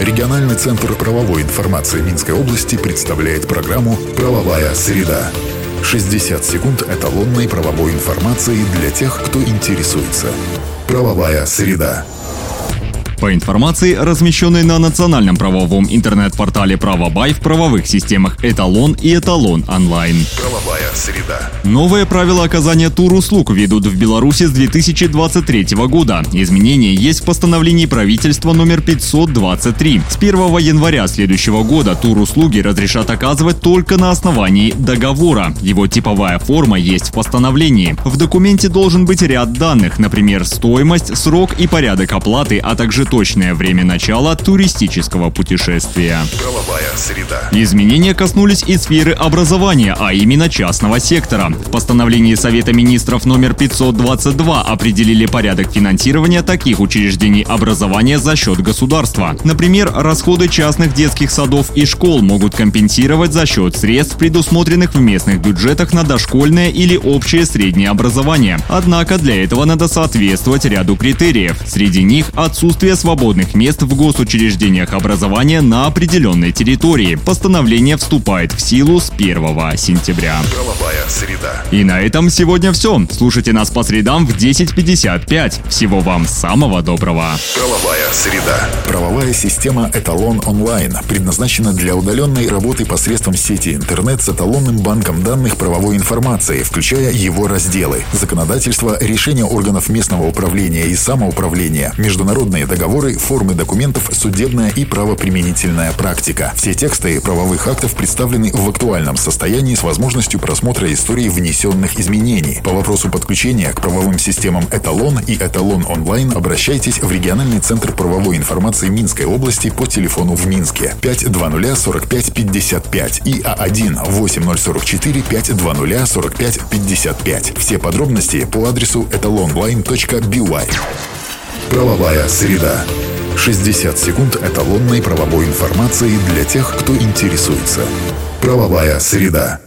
Региональный центр правовой информации Минской области представляет программу «Правовая среда». 60 секунд эталонной правовой информации для тех, кто интересуется. «Правовая среда». По информации, размещенной на национальном правовом интернет-портале «Правобай» в правовых системах «Эталон» и «Эталон онлайн». Правовая среда. Новые правила оказания тур-услуг ведут в Беларуси с 2023 года. Изменения есть в постановлении правительства номер 523. С 1 января следующего года тур-услуги разрешат оказывать только на основании договора. Его типовая форма есть в постановлении. В документе должен быть ряд данных, например, стоимость, срок и порядок оплаты, а также точное время начала туристического путешествия. Правовая среда. Изменения коснулись и сферы образования, а именно частного сектора. В постановлении Совета министров номер 522 определили порядок финансирования таких учреждений образования за счет государства. Например, расходы частных детских садов и школ могут компенсировать за счет средств, предусмотренных в местных бюджетах на дошкольное или общее среднее образование. Однако для этого надо соответствовать ряду критериев. Среди них отсутствие свободных мест в госучреждениях образования на определенной территории. Постановление вступает в силу с 1 сентября. Правовая среда. И на этом сегодня все. Слушайте нас по средам в 10.55. Всего вам самого доброго. Правовая среда. Правовая система «Эталон онлайн» предназначена для удаленной работы посредством сети интернет с эталонным банком данных правовой информации, включая его разделы. Законодательство, решения органов местного управления и самоуправления, международные договоры, формы документов, судебная и правоприменительная практика. Все тексты правовых актов представлены в актуальном состоянии с возможностью просмотра истории внесенных изменений. По вопросу подключения к правовым системам «Эталон» и «Эталон онлайн» обращайтесь в региональный центр правовой информации Минской области по телефону в Минске 520 45 55 и А1 8044 520 45 55. Все подробности по адресу etalonline.by. Правовая среда. 60 секунд эталонной правовой информации для тех, кто интересуется. Правовая среда.